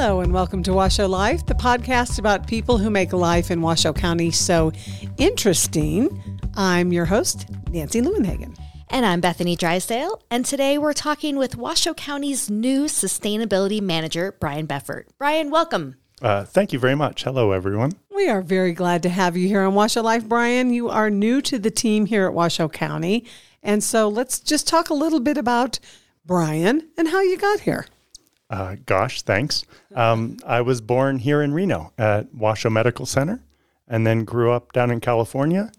Hello, and welcome to Washoe Life, the podcast about people who make life in Washoe County so interesting. I'm your host, Nancy Leuenhagen. And I'm Bethany Drysdale, and today we're talking with Washoe County's new sustainability manager, Brian Beffort. Brian, welcome. Uh, thank you very much. Hello, everyone. We are very glad to have you here on Washoe Life, Brian. You are new to the team here at Washoe County. And so let's just talk a little bit about Brian and how you got here. Uh, gosh, thanks. Um, I was born here in Reno at Washoe Medical Center and then grew up down in California.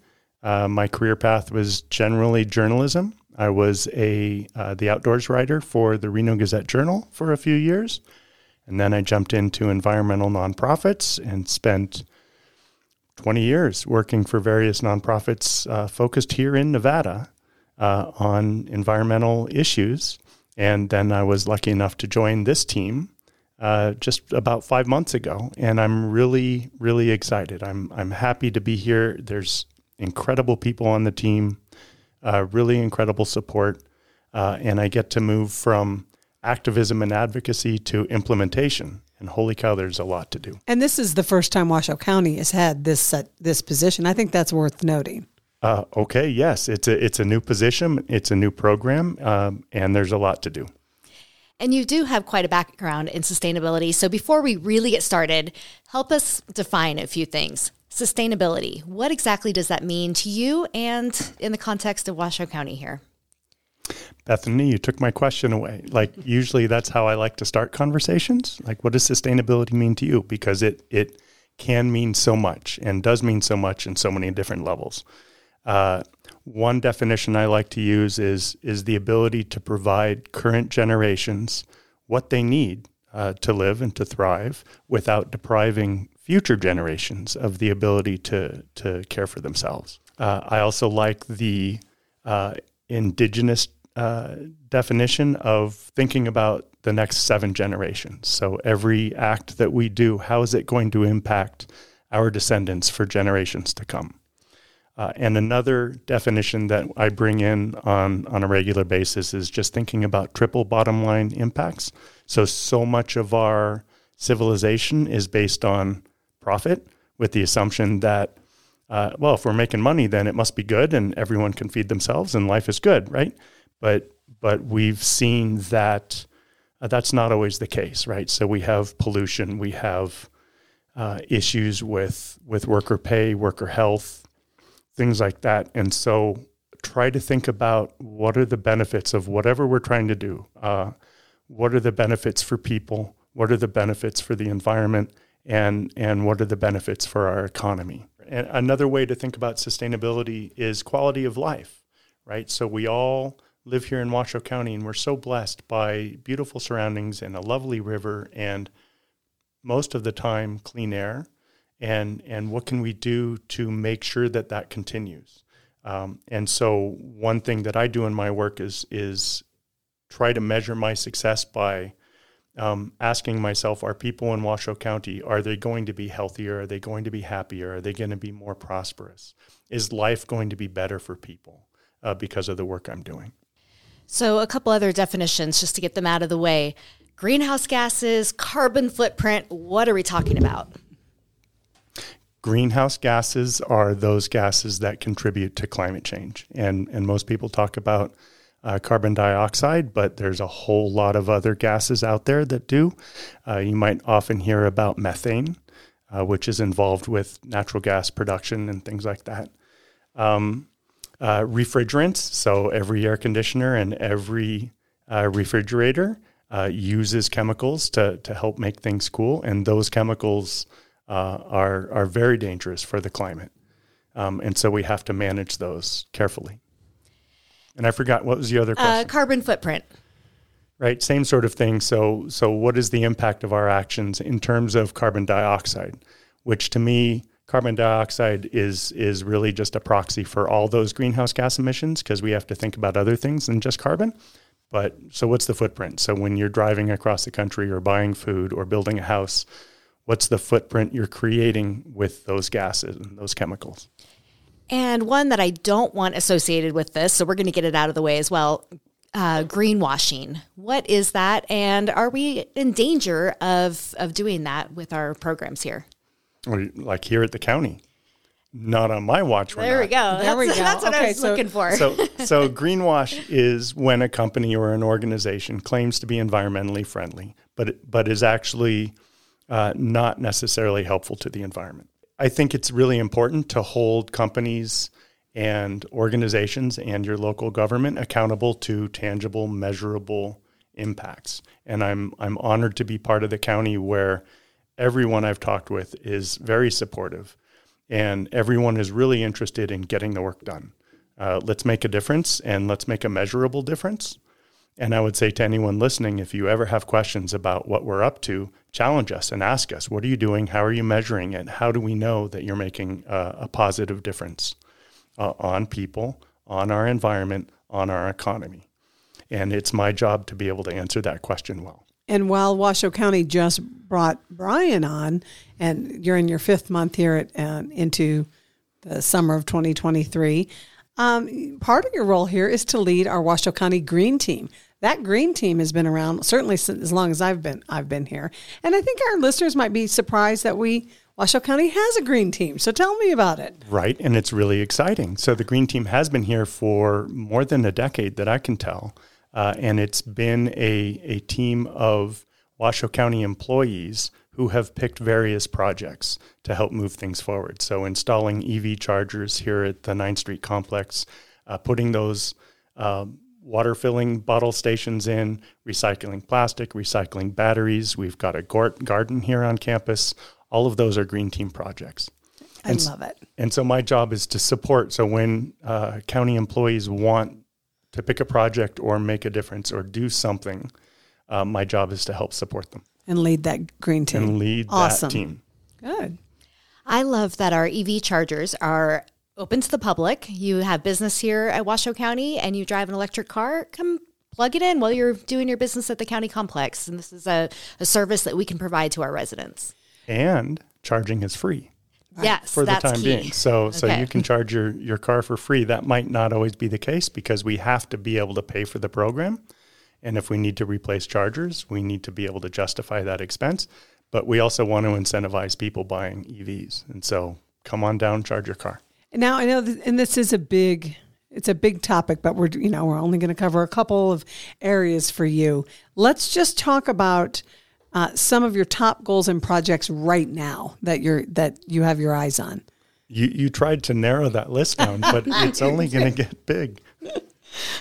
Uh, my career path was generally journalism. I was a uh, the outdoors writer for the Reno Gazette Journal for a few years, and then I jumped into environmental nonprofits and spent 20 years working for various nonprofits uh, focused here in Nevada uh, on environmental issues. And then I was lucky enough to join this team uh, just about five months ago, and I'm really, really excited. I'm I'm happy to be here. There's incredible people on the team, uh, really incredible support, uh, and I get to move from activism and advocacy to implementation. And holy cow, there's a lot to do. And this is the first time Washoe County has had this this position. I think that's worth noting. Uh, okay, yes, it's a it's a new position, it's a new program, um, and there's a lot to do. And you do have quite a background in sustainability. So before we really get started, help us define a few things. Sustainability. What exactly does that mean to you and in the context of Washoe County here? Bethany, you took my question away. Like usually that's how I like to start conversations. Like what does sustainability mean to you? Because it it can mean so much and does mean so much in so many different levels. Uh, one definition I like to use is is the ability to provide current generations what they need uh, to live and to thrive without depriving future generations of the ability to to care for themselves. Uh, I also like the uh, indigenous uh, definition of thinking about the next seven generations. So every act that we do, how is it going to impact our descendants for generations to come? Uh, and another definition that I bring in on, on a regular basis is just thinking about triple bottom line impacts. So, so much of our civilization is based on profit with the assumption that, uh, well, if we're making money, then it must be good and everyone can feed themselves and life is good, right? But, but we've seen that uh, that's not always the case, right? So, we have pollution, we have uh, issues with, with worker pay, worker health, things like that. And so try to think about what are the benefits of whatever we're trying to do. Uh, what are the benefits for people? What are the benefits for the environment? And, and what are the benefits for our economy? And another way to think about sustainability is quality of life, right? So we all live here in Washoe County and we're so blessed by beautiful surroundings and a lovely river and most of the time clean air and and what can we do to make sure that that continues? Um, and so one thing that I do in my work is is try to measure my success by um, asking myself: Are people in Washoe County are they going to be healthier? Are they going to be happier? Are they going to be more prosperous? Is life going to be better for people uh, because of the work I'm doing? So, a couple other definitions just to get them out of the way: greenhouse gases, carbon footprint. What are we talking about? Greenhouse gases are those gases that contribute to climate change. And, and most people talk about uh, carbon dioxide, but there's a whole lot of other gases out there that do. Uh, you might often hear about methane, uh, which is involved with natural gas production and things like that. Um, uh, refrigerants, so every air conditioner and every uh, refrigerator uh, uses chemicals to, to help make things cool, and those chemicals uh, are are very dangerous for the climate, um, and so we have to manage those carefully. And I forgot what was the other uh, question. Uh, carbon footprint. Right, same sort of thing. So, so what is the impact of our actions in terms of carbon dioxide? Which to me, carbon dioxide is is really just a proxy for all those greenhouse gas emissions because we have to think about other things than just carbon. But so what's the footprint? So when you're driving across the country or buying food or building a house, what's the footprint you're creating with those gases and those chemicals. And one that I don't want associated with this, so we're going to get it out of the way as well uh, greenwashing. What is that? And are we in danger of, of doing that with our programs here? Like here at the county. Not on my watch. we're There we go. There that's, we go. that's what I was so- looking for. so, so greenwash is when a company or an organization claims to be environmentally friendly, but but is actually uh, not necessarily helpful to the environment. I think it's really important to hold companies and organizations and your local government accountable to tangible, measurable impacts. And I'm I'm honored to be part of the county where everyone I've talked with is very supportive, and everyone is really interested in getting the work done. Uh, let's make a difference, and let's make a measurable difference. And I would say to anyone listening, if you ever have questions about what we're up to, challenge us and ask us, what are you doing? How are you measuring it? How do we know that you're making uh, a positive difference uh, on people, on our environment, on our economy? And it's my job to be able to answer that question well. And while Washoe County just brought Brian on, and you're in your fifth month here at, uh, into the summer of 2023, um, part of your role here is to lead our Washoe County Green Team. That green team has been around certainly as long as I've been I've been here, and I think our listeners might be surprised that we Washoe County has a green team. So tell me about it. Right, and it's really exciting. So the Green Team has been here for more than a decade that I can tell, uh, and it's been a a team of Washoe County employees who have picked various projects to help move things forward. So installing EV chargers here at the 9th Street complex, uh, putting those uh, water filling bottle stations in, recycling plastic, recycling batteries. We've got a gort- garden here on campus. All of those are Green Team projects. I And love it. And so my job is to support. So when uh, county employees want to pick a project or make a difference or do something, uh, my job is to help support them And lead that green team. and lead Awesome. that team. Good. I love that our EV chargers are open to the public. You have business here at Washoe County and you drive an electric car, come plug it in while you're doing your business at the county complex. And this is a, a service that we can provide to our residents. And charging is free Yes, for the time key. being. So so you can charge your, your car for free. That might not always be the case because we have to be able to pay for the program. And if we need to replace chargers, we need to be able to justify that expense. But we also want to incentivize people buying EVs. And so come on down, charge your car. Now I know, that, and this is a big, it's a big topic, but we're you know we're only going to cover a couple of areas for you. Let's just talk about uh, some of your top goals and projects right now that you're that you have your eyes on. You you tried to narrow that list down, but it's only going to get big.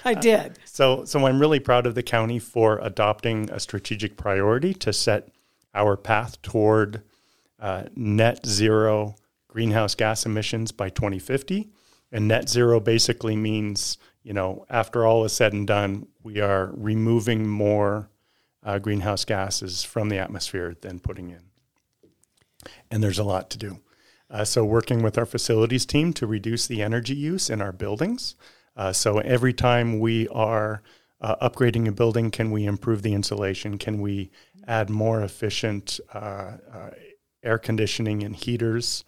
I did. So so I'm really proud of the county for adopting a strategic priority to set our path toward uh, net zero greenhouse gas emissions by 2050. And net zero basically means, you know, after all is said and done, we are removing more uh, greenhouse gases from the atmosphere than putting in. And there's a lot to do. Uh, so, working with our facilities team to reduce the energy use in our buildings. Uh, so, every time we are uh, upgrading a building, can we improve the insulation? Can we add more efficient uh, uh, air conditioning and heaters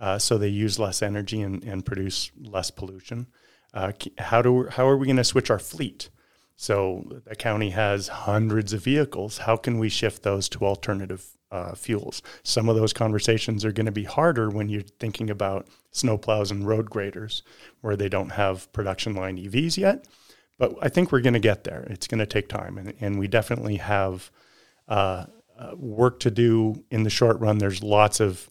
uh, so they use less energy and, and produce less pollution? Uh, how do how are we going to switch our fleet? So the county has hundreds of vehicles. How can we shift those to alternative uh, fuels? Some of those conversations are going to be harder when you're thinking about snowplows and road graders, where they don't have production line EVs yet. But I think we're going to get there. It's going to take time, and, and we definitely have uh, uh, work to do in the short run. There's lots of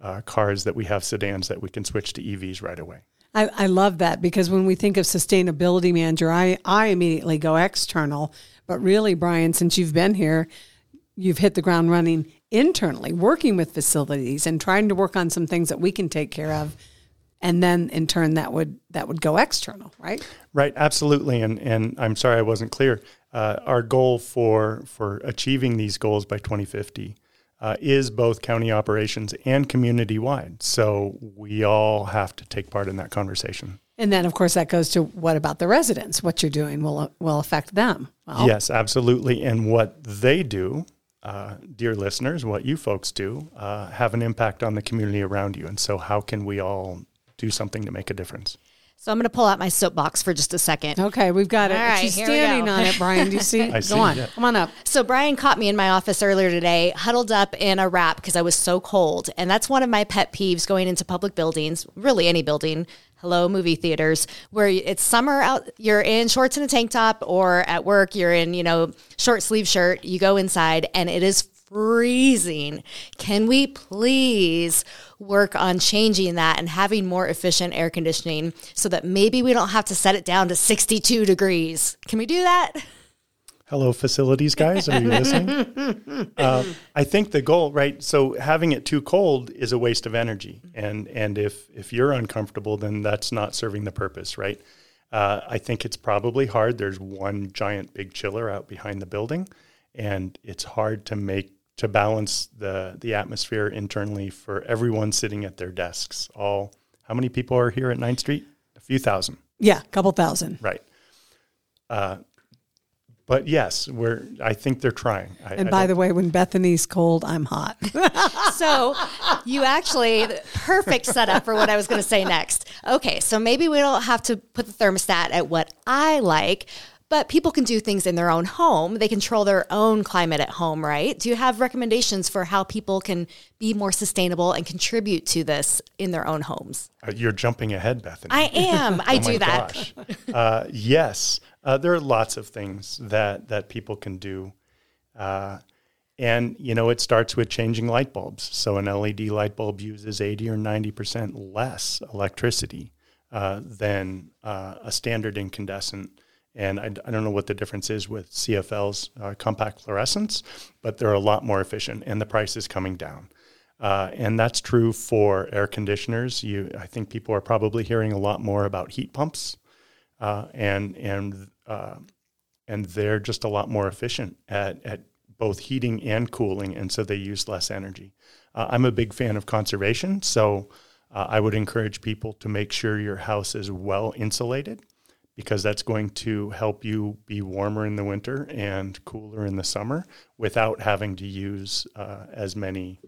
uh, cars that we have sedans that we can switch to EVs right away. I, I love that because when we think of sustainability manager, I, I immediately go external. But really, Brian, since you've been here, you've hit the ground running internally, working with facilities and trying to work on some things that we can take care of. And then in turn that would that would go external, right? Right, absolutely, and and I'm sorry I wasn't clear. Uh, our goal for for achieving these goals by 2050 uh, is both county operations and community wide. So we all have to take part in that conversation. And then of course that goes to what about the residents? What you're doing will will affect them. Well, Yes, absolutely, and what they do. Uh, dear listeners, what you folks do uh, have an impact on the community around you. And so, how can we all do something to make a difference? So I'm going to pull out my soapbox for just a second. Okay, we've got it. All right, She's standing on it, Brian. Do you see? I see, Go on. yeah. Come on up. So Brian caught me in my office earlier today, huddled up in a wrap because I was so cold. And that's one of my pet peeves going into public buildings, really any building. Hello, movie theaters, where it's summer out, you're in shorts and a tank top, or at work, you're in, you know, short sleeve shirt. You go inside and it is freezing. Can we please work on changing that and having more efficient air conditioning so that maybe we don't have to set it down to 62 degrees? Can we do that? Hello, facilities guys. Are you listening? uh, I think the goal, right? So having it too cold is a waste of energy, and and if if you're uncomfortable, then that's not serving the purpose, right? Uh, I think it's probably hard. There's one giant big chiller out behind the building, and it's hard to make to balance the the atmosphere internally for everyone sitting at their desks. All how many people are here at 9th Street? A few thousand. Yeah, a couple thousand. Right. Uh, but yes, we're. I think they're trying. I, And by don't- the way, when Bethany's cold, I'm hot. So you actually perfect setup for what I was going to say next. Okay, so maybe we don't have to put the thermostat at what I like, but people can do things in their own home. They control their own climate at home, right? Do you have recommendations for how people can be more sustainable and contribute to this in their own homes? Uh, you're jumping ahead, Bethany. I am. I Oh do my that. uh, yes, uh, there are lots of things that that people can do, uh, and you know it starts with changing light bulbs. So an LED light bulb uses eighty or ninety percent less electricity uh, than uh, a standard incandescent. And I, I don't know what the difference is with CFL's uh, compact fluorescents, but they're a lot more efficient, and the price is coming down. Uh, and that's true for air conditioners. You, I think people are probably hearing a lot more about heat pumps, uh, and and uh, and they're just a lot more efficient at at both heating and cooling, and so they use less energy. Uh, I'm a big fan of conservation, so uh, I would encourage people to make sure your house is well insulated because that's going to help you be warmer in the winter and cooler in the summer without having to use uh, as many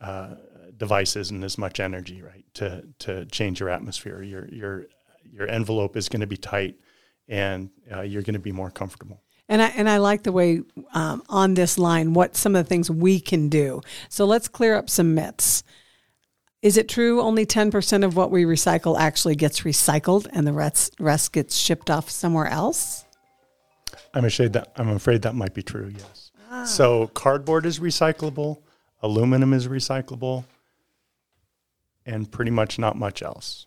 uh, devices and as much energy, right? To to change your atmosphere, your your your envelope is going to be tight, and uh, you're going to be more comfortable. And I and I like the way um, on this line what some of the things we can do. So let's clear up some myths. Is it true only ten percent of what we recycle actually gets recycled, and the rest rest gets shipped off somewhere else? I'm afraid that I'm afraid that might be true. Yes. So cardboard is recyclable, aluminum is recyclable, and pretty much not much else.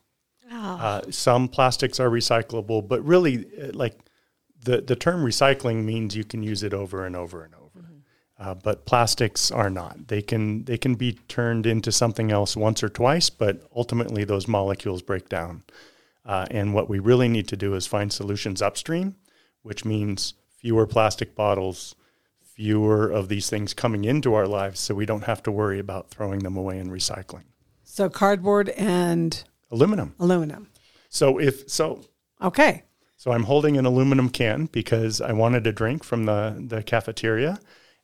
Uh, some plastics are recyclable, but really, uh, like the the term recycling means you can use it over and over and over. Uh, but plastics are not. They can they can be turned into something else once or twice, but ultimately those molecules break down. Uh, and what we really need to do is find solutions upstream, which means fewer plastic bottles, fewer of these things coming into our lives, so we don't have to worry about throwing them away and recycling. So cardboard and Aluminum. aluminum. So if so, Okay. So I'm holding an aluminum can because I wanted a drink from the, the cafeteria.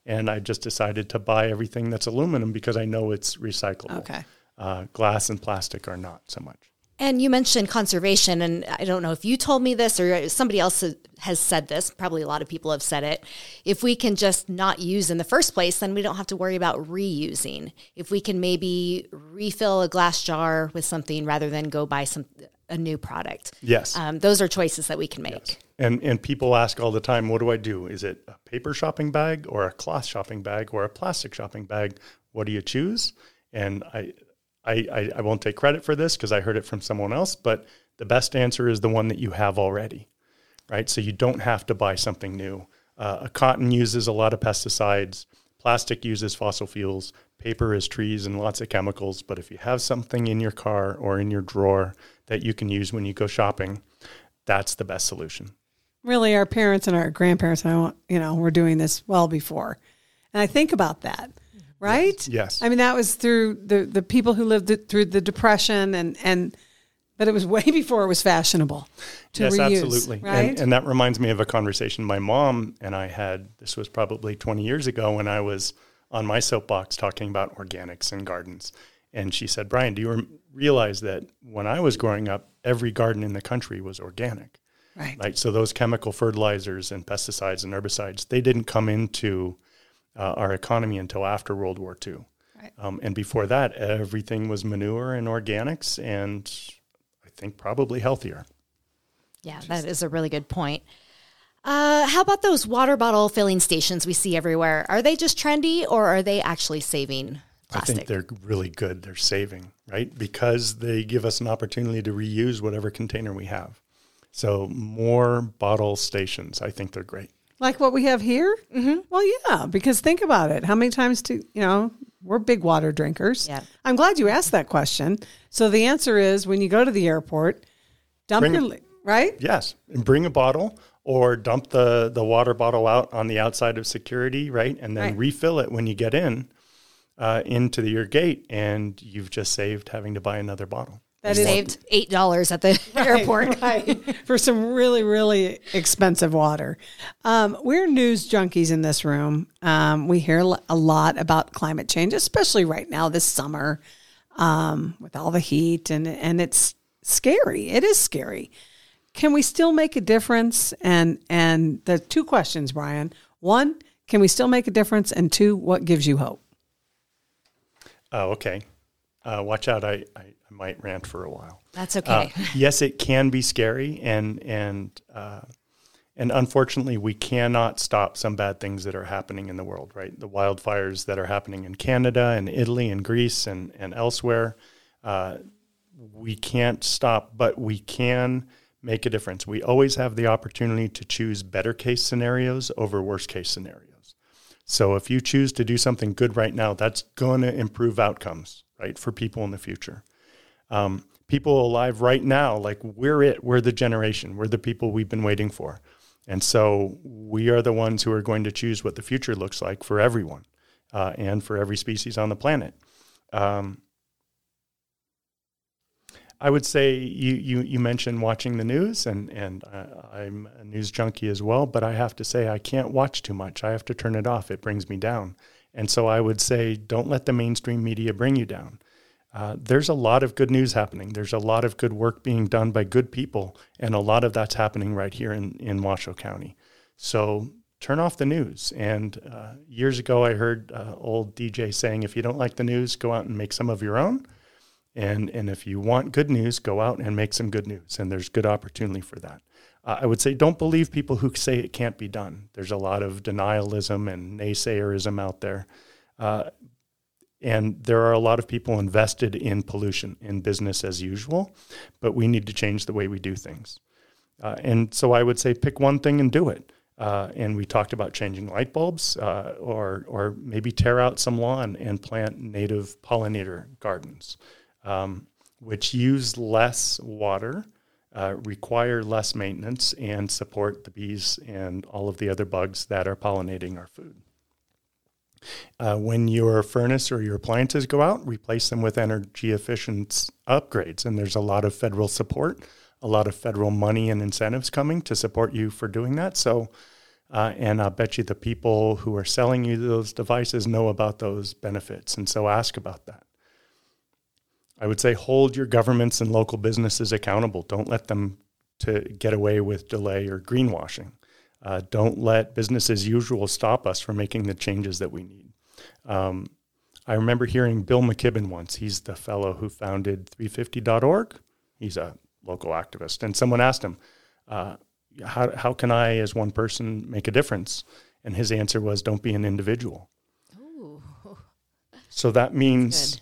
And I just decided to buy everything that's aluminum because I know it's recyclable. Okay. Uh, glass and plastic are not so much. And you mentioned conservation, and I don't know if you told me this or somebody else has said this. Probably a lot of people have said it. If we can just not use in the first place, then we don't have to worry about reusing. If we can maybe refill a glass jar with something rather than go buy some a new product. Yes. Um, those are choices that we can make. And, and people ask all the time, what do I do? Is it a paper shopping bag or a cloth shopping bag or a plastic shopping bag? What do you choose? And I, I, I, I won't take credit for this because I heard it from someone else, but the best answer is the one that you have already, right? So you don't have to buy something new. Uh, a cotton uses a lot of pesticides. Plastic uses fossil fuels. Paper is trees and lots of chemicals. But if you have something in your car or in your drawer that you can use when you go shopping, that's the best solution. Really, our parents and our grandparents, and I, want- you know, were doing this well before. And I think about that, right? Yes. I mean, that was through the, the people who lived through the depression, and and but it was way before it was fashionable to yes, reuse, absolutely. right? And, and that reminds me of a conversation my mom and I had. This was probably 20 years ago when I was on my soapbox talking about organics and gardens. And she said, Brian, do you realize that when I was growing up, every garden in the country was organic? Right. Right. So those chemical fertilizers and pesticides and herbicides, they didn't come into uh, our economy until after World War II. Right. Um, and before that, everything was manure and organics, and I think probably healthier. Yeah, that is a really good point. Uh, how about those water bottle filling stations we see everywhere? Are they just trendy or are they actually saving plastic? I think they're really good. They're saving, right? Because they give us an opportunity to reuse whatever container we have. So more bottle stations, I think they're great. Like what we have here? Mm-hmm. Well, yeah, because think about it. How many times do, you know, we're big water drinkers. Yeah. I'm glad you asked that question. So the answer is when you go to the airport, dump Bring your, right? Yes, and bring a bottle or dump the the water bottle out on the outside of security, right? And then Right. refill it when you get in uh, into the, your gate, and you've just saved having to buy another bottle. That is saved eight dollars at the airport. right, for some really, really expensive water. Um, we're news junkies in this room. Um, we hear a lot about climate change, especially right now this summer um, with all the heat, and and it's scary. It is scary. Can we still make a difference? And and the two questions, Brian. One, can we still make a difference? And two, what gives you hope? Oh, okay. Uh, watch out! I, I I might rant for a while. That's Uh, okay. yes, it can be scary, and and uh, and unfortunately, we cannot stop some bad things that are happening in the world. Right, the wildfires that are happening in Canada and Italy and Greece and and elsewhere. Uh, we can't stop, but we can make a difference. We always have the opportunity to choose better case scenarios over worst case scenarios. So if you choose to do something good right now, that's going to improve outcomes, right, for people in the future um, people alive right now, like we're it, we're the generation, we're the people we've been waiting for. And so we are the ones who are going to choose what the future looks like for everyone uh, and for every species on the planet. Um, I would say you, you, you mentioned watching the news, and, and uh, I'm a news junkie as well, but I have to say I can't watch too much. I have to turn it off. It brings me down. And so I would say don't let the mainstream media bring you down. Uh, there's a lot of good news happening. There's a lot of good work being done by good people, and a lot of that's happening right here in, in Washoe County. So turn off the news. And uh, years ago, I heard uh, old DJ saying, if you don't like the news, go out and make some of your own. And, and if you want good news, go out and make some good news. And there's good opportunity for that. Uh, I would say don't believe people who say it can't be done. There's a lot of denialism and naysayerism out there. Uh, and there are a lot of people invested in pollution in business as usual, but we need to change the way we do things. Uh, and so I would say pick one thing and do it. Uh, and we talked about changing light bulbs, uh, or or maybe tear out some lawn and plant native pollinator gardens, um, which use less water, uh, require less maintenance, and support the bees and all of the other bugs that are pollinating our food. Uh, when your furnace or your appliances go out, replace them with energy efficient upgrades. And there's a lot of federal support, a lot of federal money and incentives coming to support you for doing that. So, uh, and I bet you the people who are selling you those devices know about those benefits. And so ask about that. I would say hold your governments and local businesses accountable. Don't let them to get away with delay or greenwashing. Uh, don't let business as usual stop us from making the changes that we need. Um, I remember hearing Bill McKibben once. He's the fellow who founded 350.org. He's a local activist. And someone asked him, uh, how, how can I, as one person, make a difference? And his answer was, don't be an individual. Ooh. So that means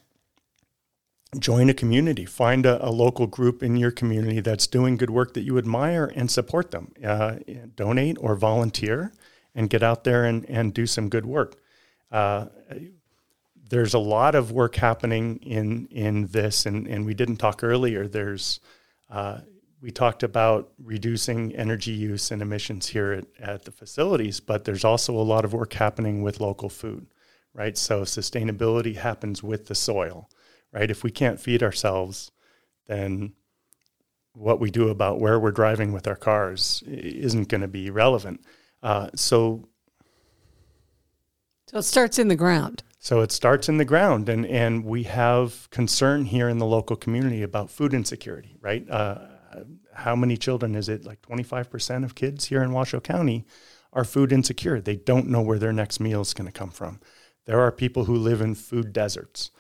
join a community, find a, a, local group in your community that's doing good work that you admire and support them. Uh, donate or volunteer and get out there and, and do some good work. Uh, there's a lot of work happening in, in this, and, and we didn't talk earlier. There's uh, we talked about reducing energy use and emissions here at, at the facilities, but there's also a lot of work happening with local food, right? So sustainability happens with the soil right? If we can't feed ourselves, then what we do about where we're driving with our cars isn't going to be relevant. Uh, so, so it starts in the ground. So it starts in the ground, and, and we have concern here in the local community about food insecurity, right? Uh, how many children is it? Like 25% of kids here in Washoe County are food insecure. They don't know where their next meal is going to come from. There are people who live in food deserts,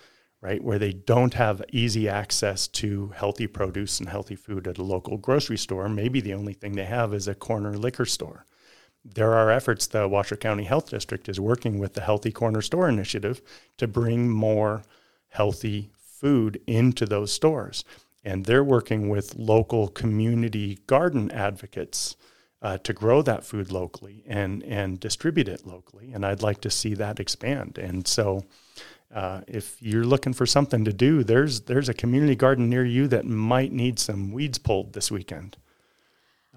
right, where they don't have easy access to healthy produce and healthy food at a local grocery store. Maybe the only thing they have is a corner liquor store there are efforts the Washoe County Health District is working with the Healthy Corner Store Initiative to bring more healthy food into those stores. And they're working with local community garden advocates uh, to grow that food locally and, and distribute it locally. And I'd like to see that expand. And so, uh, if you're looking for something to do, there's there's a community garden near you that might need some weeds pulled this weekend.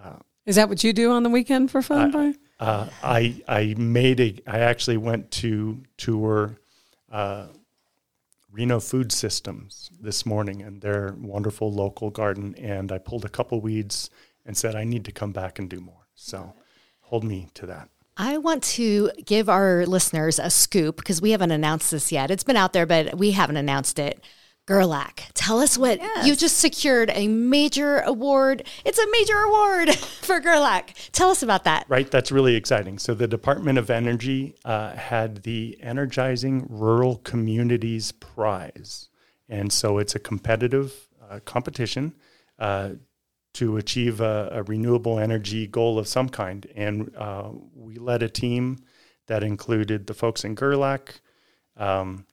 Uh, is that what you do on the weekend for fun, uh, Brian? Uh, I I made a. I actually went to tour uh, Reno Food Systems this morning, and their wonderful local garden. And I pulled a couple weeds and said I need to come back and do more. So hold me to that. I want to give our listeners a scoop because we haven't announced this yet. It's been out there, but we haven't announced it. Gerlach. Tell us what yes. you just secured a major award. It's a major award for Gerlach. Tell us about that. Right, that's really exciting. So the Department of Energy uh, had the Energizing Rural Communities Prize, and so it's a competitive uh, competition uh, to achieve a, a, renewable energy goal of some kind. And uh, we led a team that included the folks in Gerlach. Um,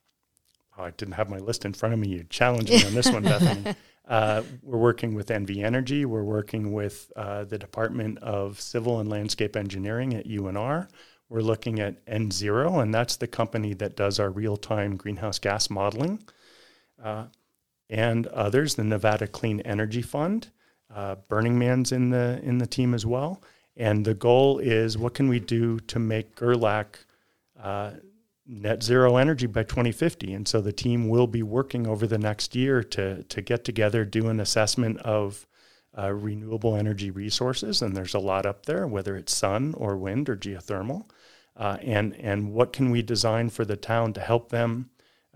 oh, I didn't have my list in front of me. You challenged me on this one, Bethany. Uh, we're working with NV Energy. We're working with uh, the Department of Civil and Landscape Engineering at UNR. We're looking at N-Zero, and that's the company that does our real-time greenhouse gas modeling. Uh, and others, the Nevada Clean Energy Fund. Uh, Burning Man's in the in the team as well. And the goal is, what can we do to make Gerlach uh, net zero energy by 2050. And so the team will be working over the next year to, to get together, do an assessment of uh, renewable energy resources. And there's a lot up there, whether it's sun or wind or geothermal. Uh, and, and what can we design for the town to help them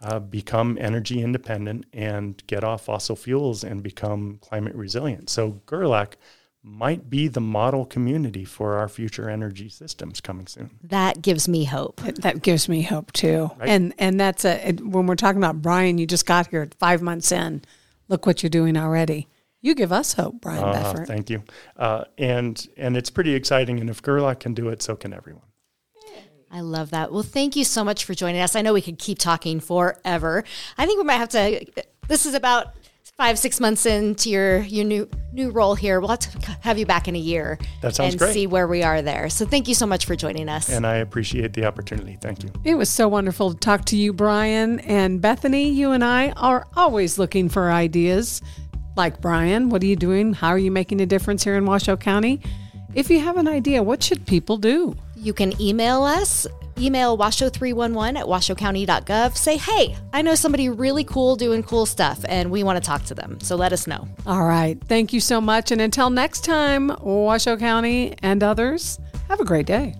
uh, become energy independent and get off fossil fuels and become climate resilient? So Gerlach might be the model community for our future energy systems coming soon. That gives me hope. That gives me hope too. Right? And and that's a when we're talking about Brian, you just got here 5 months in. Look what you're doing already. You give us hope, Brian uh, Beffort. Thank you. Uh, and and it's pretty exciting and if Gerlach can do it, so can everyone. I love that. Well, thank you so much for joining us. I know we could keep talking forever. I think we might have to this is about five six months into your your new new role here. We'll have to have you back in a year that sounds and great. see where we are there. So thank you so much for joining us. And i appreciate the opportunity. Thank you. It was so wonderful to talk to you brian and bethany. You and i are always looking for ideas. Like brian what are you doing? How are you making a difference here in washoe county? If you have an idea what should people do you can email us email washoe311 at washoecounty.gov. Say, hey, I know somebody really cool doing cool stuff and we want to talk to them. So let us know. All right. Thank you so much. And until next time, Washoe County and others, have a great day.